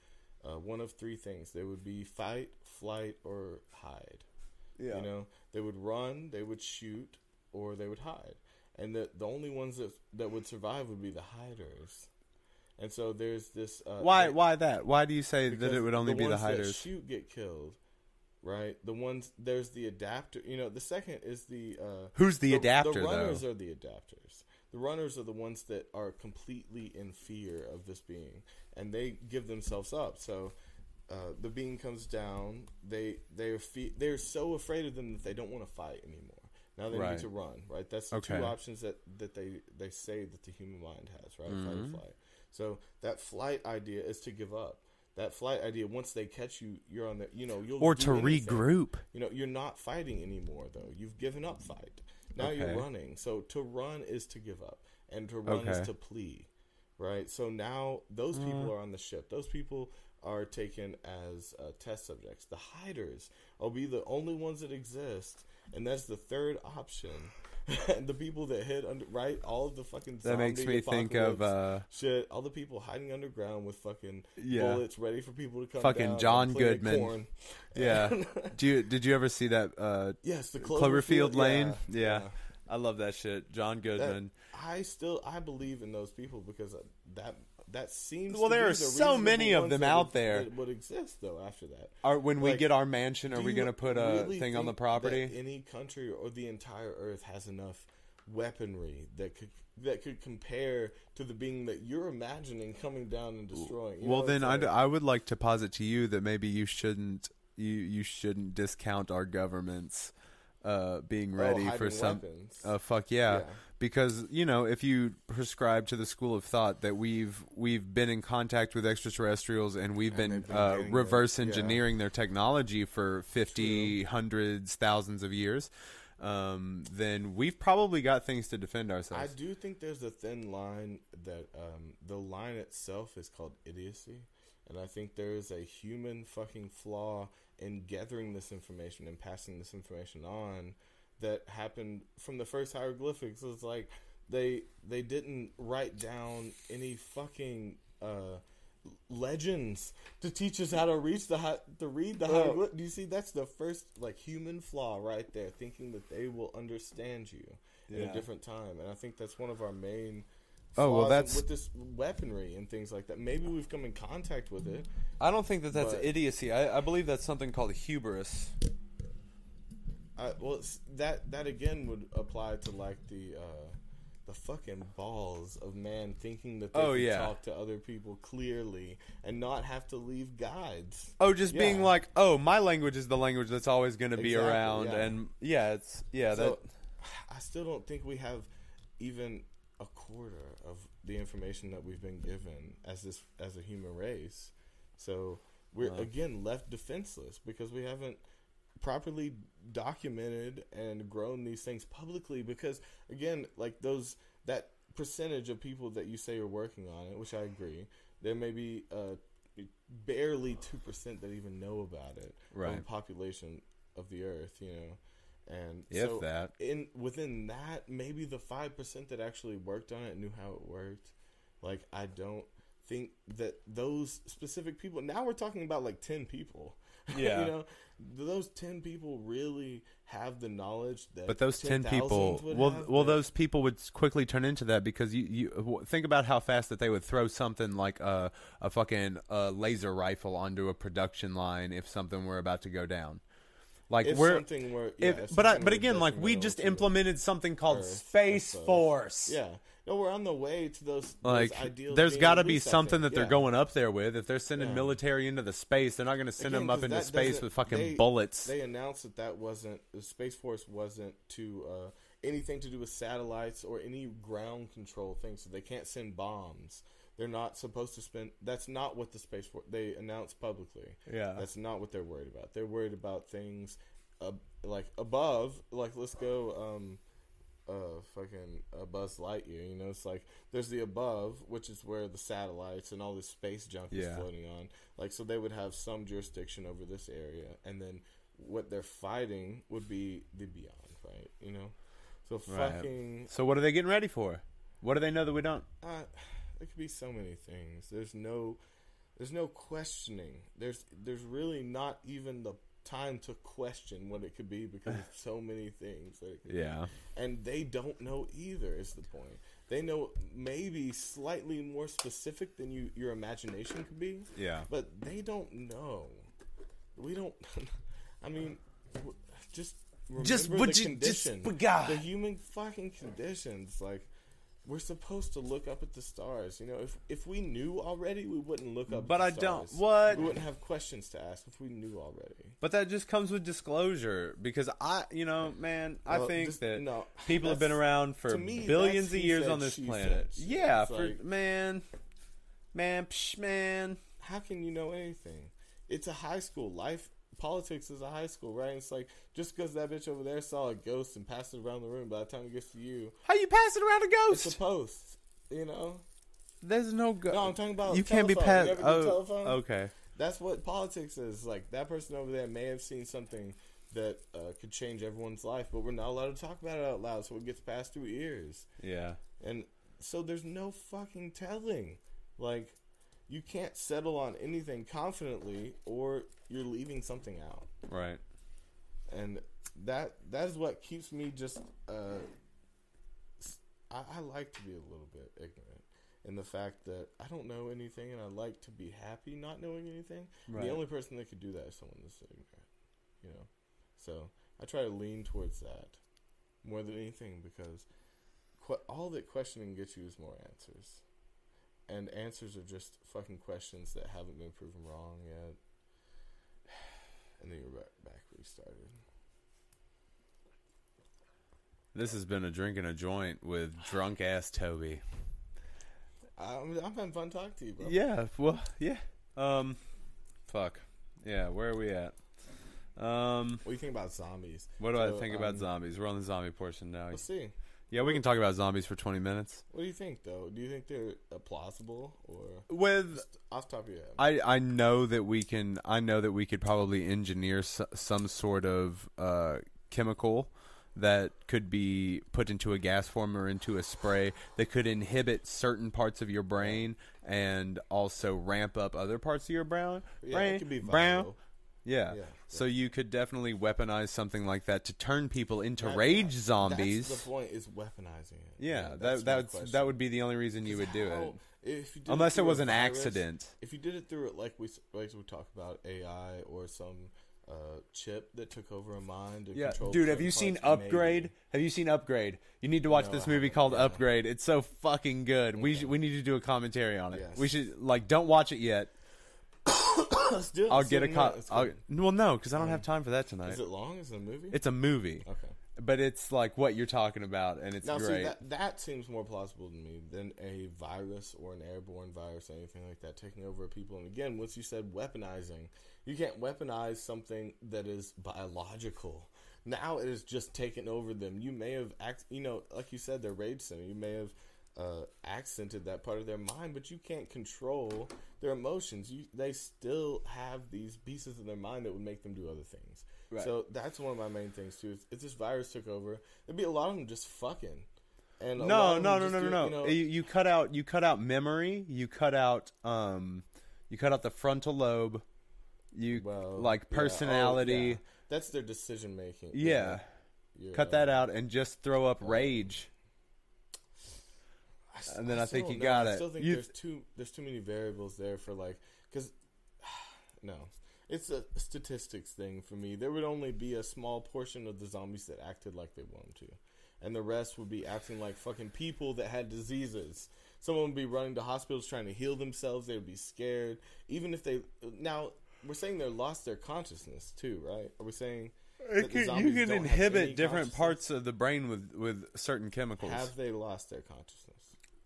uh, one of three things? They would be fight, flight, or hide. Yeah. You know, they would run, they would shoot, or they would hide. And the the only ones that that would survive would be the hiders. And so there's this. Uh, Why? Why that? Why do you say that it would only be the ones that hiders? shoot get killed, right? The ones there's the adapter. You know, the second is the uh, Who's the, the adapter The runners though? are the adapters. The runners are the ones that are completely in fear of this being, and they give themselves up. So. Uh, the being comes down. They they're fe- they're so afraid of them that they don't want to fight anymore. Now they Right. need to run. Right. That's the Okay. two options that, that they they say that the human mind has. Right. Fight Mhm. or flight. So that flight idea is to give up. That flight idea, once they catch you, you're on the. You know, you'll Or to anything. regroup? You know, you're not fighting anymore though. You've given up fight. Now Okay. you're running. So to run is to give up, and to run Okay. is to plea, right? So now those people are on the ship. Those people are taken as uh, test subjects. The hiders will be the only ones that exist, and that's the third option. and the people that hid under right, all of the fucking That makes me think of uh, shit. All the people hiding underground with fucking Yeah. bullets ready for people to come. Fucking John Goodman. yeah. Do you did you ever see that uh, Yes, the Cloverfield, Cloverfield, Lane? Yeah, Yeah. yeah. I love that shit. John Goodman. I still I believe in those people because that that seems. Well, there are the so many of them out would- there. that would exist though after that. Are when we get our mansion, are we going to put a really thing on the property? Any country or the entire Earth has enough weaponry that could that could compare to the being that you're imagining coming down and destroying. You well, then like- I would like to posit to you that maybe you shouldn't you you shouldn't discount our governments uh, being oh, ready for hiding some. weapons. Uh, fuck yeah. Yeah. Because you know, if you prescribe to the school of thought that we've we've been in contact with extraterrestrials and we've And been, been uh, reverse their- yeah. engineering their technology for fifty, hundreds, thousands of years, um, then we've probably got things to defend ourselves. I do think there's a thin line that um, the line itself is called idiocy, and I think there is a human fucking flaw in gathering this information and passing this information on that happened from the first hieroglyphics. was like they they didn't write down any fucking uh, legends to teach us how to reach the hi- to read the hieroglyph. Do you see? That's the first like human flaw right there, thinking that they will understand you in a different time. And I think that's one of our main. Oh, well, that's- with this weaponry and things like that. Maybe we've come in contact with it. I don't think that that's But- idiocy. I, I believe that's something called hubris. I, well, that that again would apply to like the uh, the fucking balls of man thinking that they Oh, can yeah. talk to other people clearly and not have to leave guides. Oh, just being like, oh, my language is the language that's always going to be Exactly, around, yeah. and yeah, it's yeah so, that I still don't think we have even a quarter of the information that we've been given as this as a human race. So we're again left defenseless because we haven't properly documented and grown these things publicly because again like those that percentage of people that you say are working on it which i agree there may be uh, barely 2% that even know about it Right. the population of the earth you know and if so that in within that maybe the 5% that actually worked on it knew how it worked like i don't think that those specific people now we're talking about like 10 people Yeah. you know those 10 people really have the knowledge that But those ten 10,000s people, well, have well, those people would quickly turn into that because you, you think about how fast that they would throw something like a a fucking uh, laser rifle onto a production line if something were about to go down. Like we're, yeah, if, but I, but again, like we just implemented something called Earth, Space. Force. yeah no we're on the way to those, those Like, ideals there's got to be something that they're Yeah. going up there with. If they're sending Yeah. military into the space, they're not going to send Again, them up into space with fucking they- bullets. They announced that that wasn't the Space Force wasn't to uh, anything to do with satellites or any ground control things. So they can't send bombs. They're not supposed to spend. That's not what the Space Force they announced publicly. yeah, That's not what they're worried about. They're worried about things uh, like above. Like let's go, um, uh, fucking a uh, Buzz Lightyear. You know, it's like there's the above, which is where the satellites and all this space junk is floating on. Like so, they would have some jurisdiction over this area, and then what they're fighting would be the beyond, right? You know, so Right. fucking. So what are they getting ready for? What do they know that we don't? Uh, there could be so many things. There's no, there's no questioning. There's there's really not even the time to question what it could be because of so many things it could be. Yeah, and they don't know either. Is the point? They know maybe slightly more specific than you your imagination could be, yeah. but they don't know. We don't. I mean, just remember Just- the you- just- condition, but God. the human fucking conditions. Like we're supposed to look up at the stars. You know, if if we knew already, we wouldn't look up. But I the don't. What? We wouldn't have questions to ask if we knew already. But that just comes with disclosure because I, you know, man, I Well, think that no, people have been around for me, billions of years said, on this planet. said. Yeah, for like- man, man, psh, man. how can you know anything? It's a high school. Life politics is a high school, right? It's like just because that bitch over there saw a ghost and passed it around the room, by the time it gets to you, How you passing around a ghost? it's a post. You know? There's no ghost. No, I'm talking about you can't be passed. You ever do Oh, telephone? okay. That's what politics is. Like that person over there may have seen something that uh, could change everyone's life, but we're not allowed to talk about it out loud, so it gets passed through ears. Yeah. And so there's no fucking telling. Like, you can't settle on anything confidently, or you're leaving something out. Right. And that that is what keeps me just. Uh, I, I like to be a little bit ignorant in the fact that I don't know anything, and I like to be happy not knowing anything. Right. The only person that could do that is someone that's ignorant. You know, so I try to lean towards that more than anything because que- all that questioning gets you is more answers, and answers are just fucking questions that haven't been proven wrong yet. And then you're back, back where you started. This has been a drink and a joint with drunk ass Toby. I'm, I'm having fun talking to you, bro. Yeah. Well. Yeah. Um. Fuck. Yeah. Where are we at? Um. What do you think about zombies? What do I So, think about um, zombies? We're on the zombie portion now. Let's see. Yeah, we can talk about zombies for 20 minutes. What do you think, though? Do you think they're uh, plausible or With off top of your head? I I know that we can I know that we could probably engineer s- some sort of uh, chemical that could be put into a gas form or into a spray that could inhibit certain parts of your brain and also ramp up other parts of your brain. yeah, brain, it could be brown. Yeah. Yeah, So you could definitely weaponize something like that to turn people into That- rage That's zombies. the point is weaponizing it. yeah, that's that that's, that would be the only reason you would do How- it. If you did Unless it a was an virus- accident. If you did it through it like we like we talk about AI or some uh, chip that took over a mind. And Yeah, dude, have you seen Upgrade? maybe. Have you seen Upgrade? You need to watch No, this movie called yeah. Upgrade. It's so fucking good. We Okay. should, we need to do a commentary on it. Yes. We should like don't watch it yet. Let's do it. I'll Let's get do a it now. Let's I'll, well, no, because I don't have time for that tonight. Is it long? Is it a movie? It's a movie, okay. but it's like what you're talking about, and it's Now, great. see, that, that seems more plausible to me than a virus or an airborne virus or anything like that taking over people. And again, once you said weaponizing, you can't weaponize something that is biological. Now it is just taken over them. You may have, act, you know, like you said, they're rage center. You may have uh, accented that part of their mind, but you can't control their emotions. You, they still have these pieces of their mind that would make them do other things. Right. So that's one of my main things too. If, if this virus took over, there'd be a lot of them just fucking. And no, no, no, no, no, do- no. You know, You, you cut out you cut out memory. You cut out um, you cut out the frontal lobe. You well, like yeah. Oh, personality. yeah. That's their decision making. Yeah. Cut that out and just throw up rage. I And then I still think you got I still think You- there's too there's too many variables there for like because no, it's a statistics thing for me. There would only be a small portion of the zombies that acted like they wanted to, and the rest would be acting like fucking people that had diseases. Someone would be running to hospitals trying to heal themselves. They would be scared, even if they now. We're saying they lost their consciousness too, right? Are we saying the you can don't have any inhibit different parts of the brain with with certain chemicals. Have they lost their consciousness?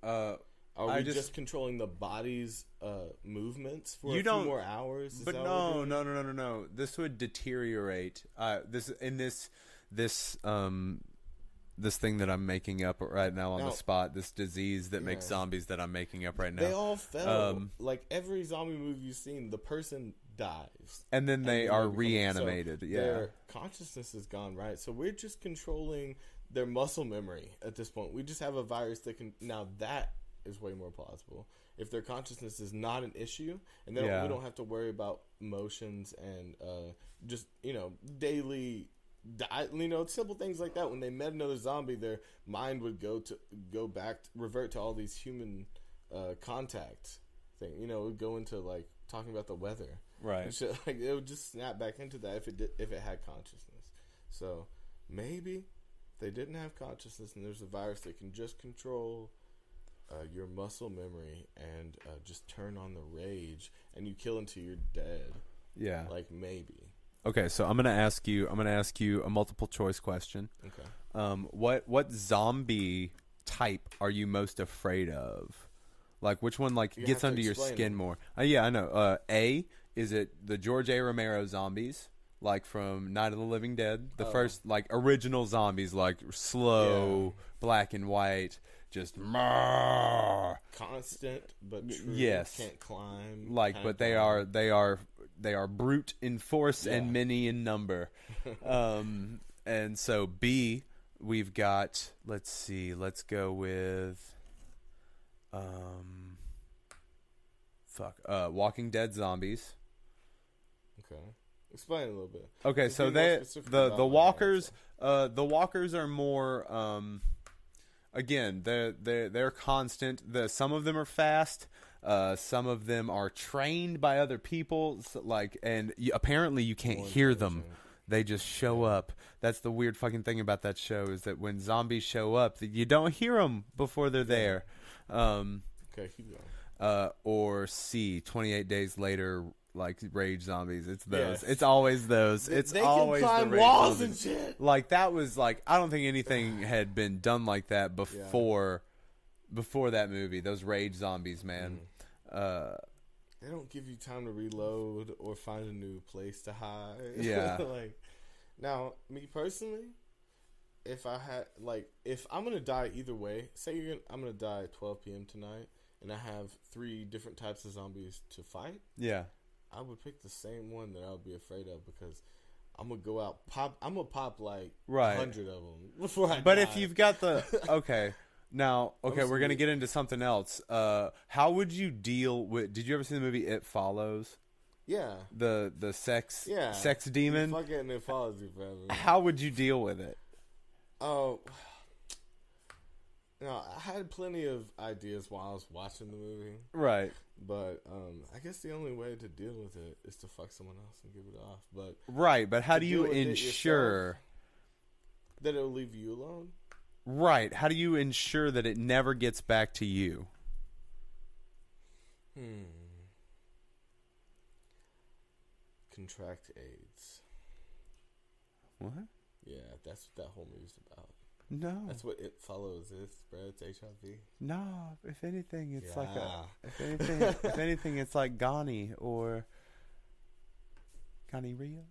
Uh, Are I we just- just, controlling the body's uh, movements for You a don't- few more hours? Is but no, no, no, no, no, no. This would deteriorate. Uh, this in this this um this thing that I'm making up right now on Now- the spot. This disease that makes zombies that I'm making up right now. They all fell. Um, like every zombie movie you've seen, the person dies. and then they And are become- so reanimated. yeah. Their consciousness is gone, right? So we're just controlling their muscle memory at this point. We just have a virus that can. Now that is way more plausible. If their consciousness is not an issue, and then Yeah. we don't have to worry about emotions and uh, just you know daily. You know, simple things like that. When they met another zombie, their mind would go to go back, revert to all these human uh, contact thing. You know, it would go into like talking about the weather Right. shit. Like it would just snap back into that if it did, if it had consciousness. So maybe they didn't have consciousness, and there's a virus that can just control uh, your muscle memory and uh, just turn on the rage, and you kill until you're dead. Yeah. Like maybe. Okay, so I'm gonna ask you. I'm gonna ask you a multiple choice question. Okay. Um, what what zombie type are you most afraid of? Like which one like You gets under your skin them. more? Uh, yeah, I know. Uh, A is it the George A. Romero zombies, like from Night of the Living Dead, the Oh. first like original zombies, like slow, black and white, just "Marr." Constant, but true. yes. Can't climb. like, kinda but they climb. are they are they are brute in force Yeah. and many in number. um, and so B, we've got. Let's see. Let's go with. Um. Fuck. Uh, Walking Dead zombies. Okay. Explain a little bit. Okay, Just so they the the walkers uh the walkers are more um again they're they're they're constant. The some of them are fast. Uh, some of them are trained by other people, s like, and you, apparently you can't hear them. They just show up. That's the weird fucking thing about that show is that when zombies show up, that you don't hear them before they're there. Um, Okay, keep going. uh, or C, 28 days later, like rage zombies. It's those. Yes. It's always those. It's they always can the climb rage walls zombies. and shit. Like that was like I don't think anything had been done like that before before that movie. Those rage zombies, man. Mm. Uh, They don't give you time to reload or find a new place to hide. Yeah. like now, me personally, if I had like if I'm gonna die either way, say you're gonna, I'm gonna die at 12 p.m. tonight, and I have three different types of zombies to fight, Yeah. I would pick the same one that I would be afraid of because I'm gonna go out pop. I'm gonna pop like Right. hundred of them before I. But die. if you've got the okay, now okay, we're gonna get into something else. Uh, how would you deal with? Did you ever see the movie It Follows? yeah, The the sex yeah, sex demon. fuck it it follows you forever. How would you deal with it? Oh, no, I had plenty of ideas while I was watching the movie, Right, but um, I guess the only way to deal with it is to fuck someone else and give it off. But right. But how do you with it ensure? that it'll leave you alone. Right. How do you ensure that it never gets back to you? Hmm. Contract AIDS. What? Yeah, that's what that whole movie's about. No. That's what it follows is, bro. It's HIV. No. If anything, it's like a. If anything, if anything, it's like Ghani or gonorrhea.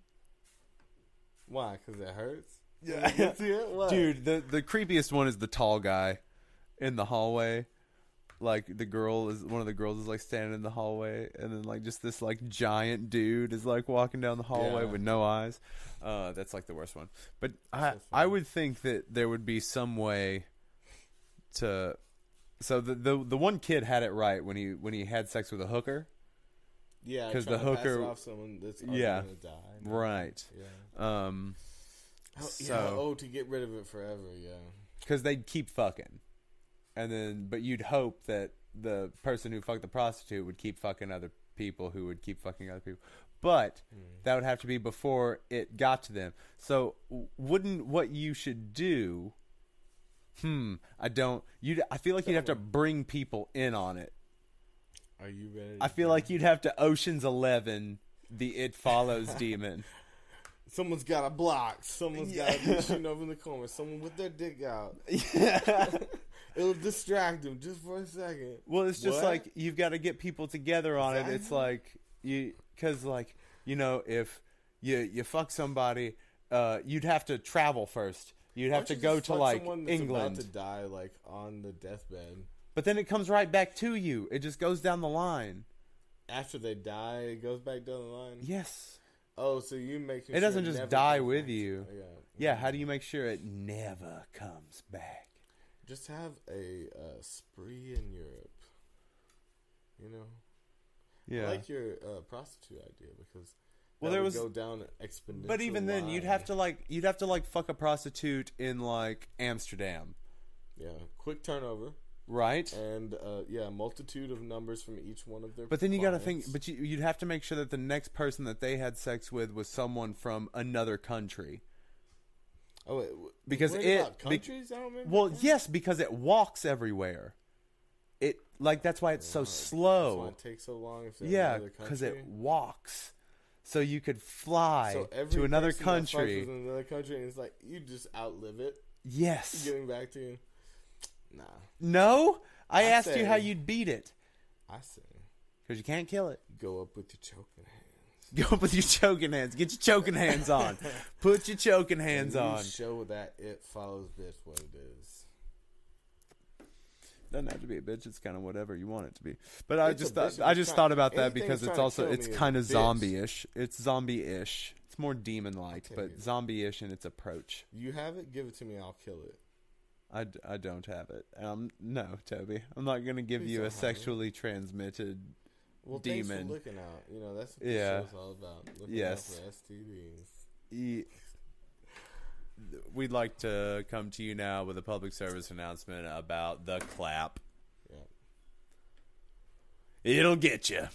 Why? Because it hurts. Yeah. You see it? Dude, the the creepiest one is the tall guy in the hallway. Like the girl is one of the girls is like standing in the hallway, and then like just this like giant dude is like walking down the hallway Yeah. with no eyes. Uh, that's like the worst one. But I so. I would think that there would be some way to. So the the the one kid had it right when he when he had sex with a hooker. yeah because the hooker- off someone that's Yeah. gonna die. Right. Yeah. Um, Oh, yeah. So- Oh, to get rid of it forever. Yeah. because they'd keep fucking, and then but you'd hope that the person who fucked the prostitute would keep fucking other people who would keep fucking other people, but that would have to be before it got to them. So wouldn't what you should do? Hmm, I don't. You, I feel like you'd have to bring people in on it. Are you ready? I feel like you'd have to Ocean's Eleven, the It Follows demon. someone's got a block. Someone's got to Yeah. shooting over in the corner. Someone with their dick out. yeah. It'll distract them just for a second. Well, it's just What? like you've got to get people together on it. It's like you because like you know if you you fuck somebody, uh, you'd have to travel first. You'd have to you go to like England, about to die, like on the deathbed. but then it comes right back to you. It just goes down the line. After they die, it goes back down the line. Yes. Oh, so you make It doesn't just die with you. Yeah. Yeah. How do you make sure it never comes back? Just have a uh, spree in Europe. You know, Yeah. I like your uh, prostitute idea because Well, there would was- go down exponential. but even then, you'd have to like you'd have to like fuck a prostitute in like Amsterdam, yeah, quick turnover right? and uh, yeah, multitude of numbers from each one of their. But then you got to think. But you, you'd have to make sure that the next person that they had sex with was someone from another country. Oh, wait, because it- about be- I don't remember. Well, that? yes, because it walks everywhere. It like that's why it's so Right. That's why slow. it takes so long. If Yeah, because it walks. So you could fly So to another person that fucks country. another country, and it's like you just outlive it. Yes. Getting back to you, nah. No, I, I asked you how you'd beat it I say because you can't kill it. go up with your choking hands. Go up with your choking hands. Get your choking hands on. Put your choking hands And on. Show that it follows bitch what it is. Doesn't have to be a bitch. It's kind of whatever you want it to be. But I It's a just bitch thought if I it's just trying- thought about that anything because that's it's trying to also kill it's me is kind of bitch. zombie-ish. It's zombie-ish. It's more demon-like, but zombie-ish in its approach. You have it, give it to me. I'll kill it. I, d- I don't have it. Um, no, Toby, I'm not gonna give Please you a have it. sexually transmitted. Well, thanks Demon. for looking out. You know that's what this Yeah. show's all about. Looking Yes. out for STDs. E- We'd like to come to you now with a public service announcement about the clap. Yeah. It'll get you.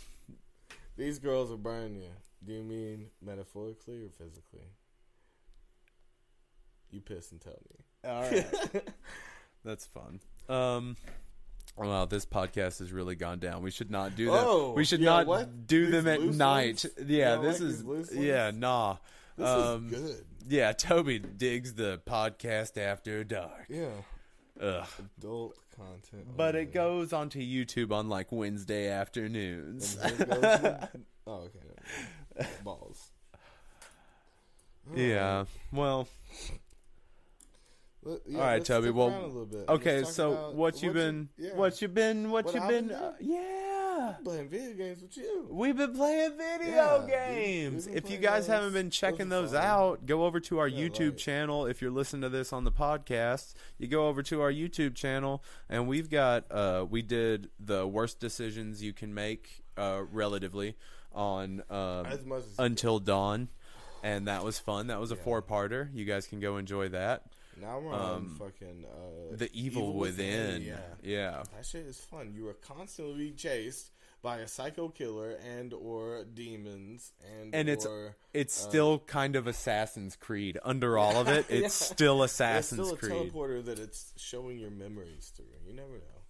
These girls will burn you. Do you mean metaphorically or physically? You piss and tell me. All right. That's fun. Um, well, this podcast has really gone down. We should not do that. Oh, we should yeah, not what? do These them at night. ones? Yeah, this like is yeah, nah. This um, is good. Yeah, Toby digs the podcast after dark. Yeah. Ugh. Adult content. But only. it goes onto YouTube on like Wednesday afternoons. And goes the- oh, okay. Balls. yeah. Well, Let- yeah, All right, Toby, well, a little bit. Okay, so what you been? yeah. What you been? What, What you been? uh, yeah. playing video games with you? We've been playing video Yeah, games. if you guys haven't been checking Those those, out, go over to our YouTube right. channel. If you're listening to this on the podcast, you go over to our YouTube channel, and we've got uh, we did the worst decisions you can make, uh, relatively, on um, As much as Until Dawn, and that was fun. That was a Yeah. four-parter. You guys can go enjoy that. Now we're on um, fucking uh, The Evil, Within. Yeah, yeah. that shit is fun. You are constantly being chased by a psycho killer and or demons and And it's- or It's Uh, still kind of Assassin's Creed. Under all of it, it's Yeah. still Assassin's still a Creed. teleporter that it's showing your memories through. You never know,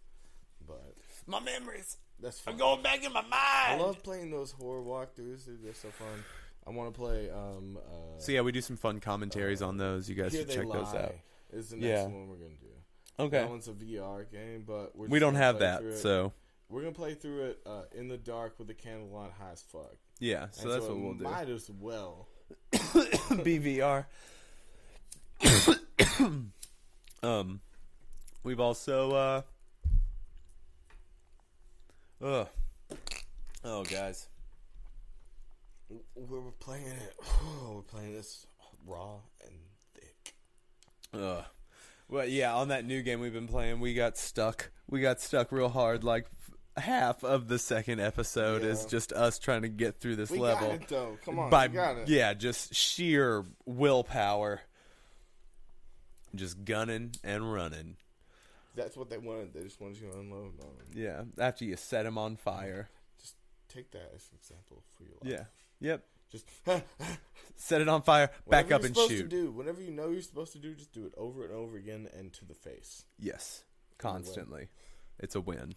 but My memories. that's fun. I'm going back in my mind. I love playing those horror walkthroughs. Dude, they're so fun. I want to play. Um, uh, So yeah, we do some fun commentaries on those. You guys should check those out. Is the next Yeah. one we're gonna do. Okay. That one's a VR game, but we're We don't have that, so we're gonna play through it uh, in the dark with the candle on high as fuck. yeah. So And that's it what we'll do. Might as well. BVR. um, we've also uh, ugh. Oh, guys. We're playing it. we're playing this raw and thick. Ugh. Well, yeah, on that new game we've been playing, we got stuck. We got stuck real hard. Like half of the second episode is just us trying to get through this We level. got it though. Come on, by we yeah, just sheer willpower. Just gunning and running. That's what they wanted. They just wanted you to unload on them. Yeah, after you set them on fire. Just take that as an example for your life. Yeah. Yep. Just Set it on fire. Back up and supposed shoot. To do whatever you know you're supposed to do, just do it over and over again and to the face. Yes, constantly. It's a win.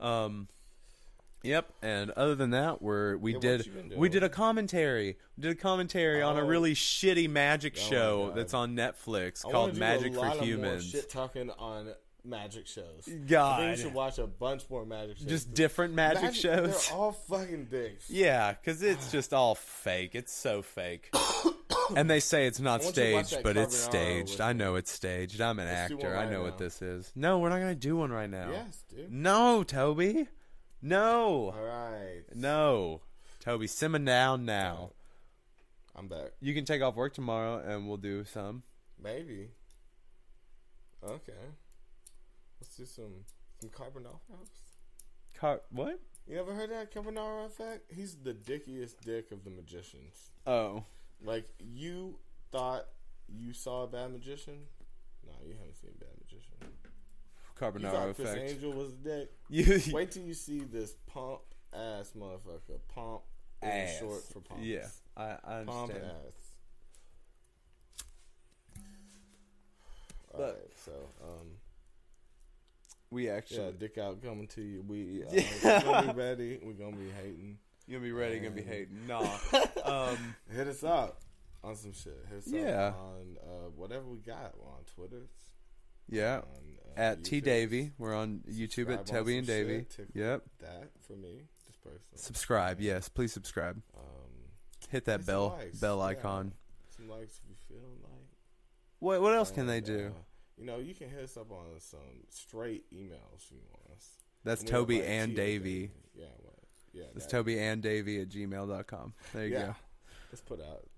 Um, yep. And other than that, we're we Yeah, what did you been we doing? did a commentary. We did a commentary on a Oh. really shitty magic Oh my show God. that's on Netflix I wanna called do Magic a for lot of more Humans. shit talking on magic shows. I think God. we should watch a bunch more magic shows. Just different magic, shows. They're all fucking dicks. Yeah, because it's just all fake. It's so fake. and they say it's not I want you to watch staged, but it's staged. I know it's staged. I'm an Let's actor. one I right know what this is. No, we're not going to do one right now. Yes, dude. No, Toby. No. All right. No. Toby, simmer down now. I'm back. You can take off work tomorrow and we'll do some. Maybe. Okay. Let's some some Carbonaro. Car- what? You never heard that Carbonaro effect? He's the dickiest dick of the magicians. Oh. Like you thought you saw a bad magician? No, you haven't seen a bad magician. You Carbonaro thought Criss. Angel was a dick? Wait till you see this pump ass motherfucker. Pump is ass. short for pumps. Yeah, I, I Pump understand. ass. But- so um We yeah, actually. dick out coming to you. We uh, Yeah. we're gonna be ready. We're gonna be hating. You're gonna be ready, gonna be hating. Nah. um, Hit us up on some shit. Hit us Yeah. up on uh, whatever we got. We're on Twitter. yeah. On, uh, At T Davvy. We're on YouTube Subscribe at Toby and Davvy. Yep. That for me, this person. Subscribe. Yes, please subscribe. Um, Hit that bell likes, bell yeah. icon. some likes if you feel like. What what else can they And, do? You know, you can hit us up on some straight emails if you want us. That's And we don't Toby like and Davvy. Yeah, what? Yeah, That's that- Toby and Davvy at gmail.com. There you Yeah, let's put out.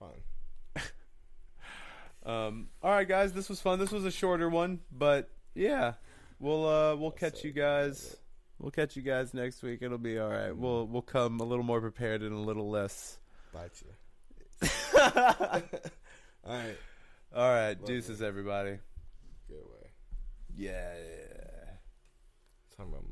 Fine. Um, all right, guys, this was fun. This was a shorter one, but yeah, we'll uh, we'll I'll catch say you guys. We'll catch you guys next week. It'll be all right. We'll we'll come a little more prepared and a little less. Bite you. All right. All right, Love deuces, everybody. Good way. Yeah. Talking about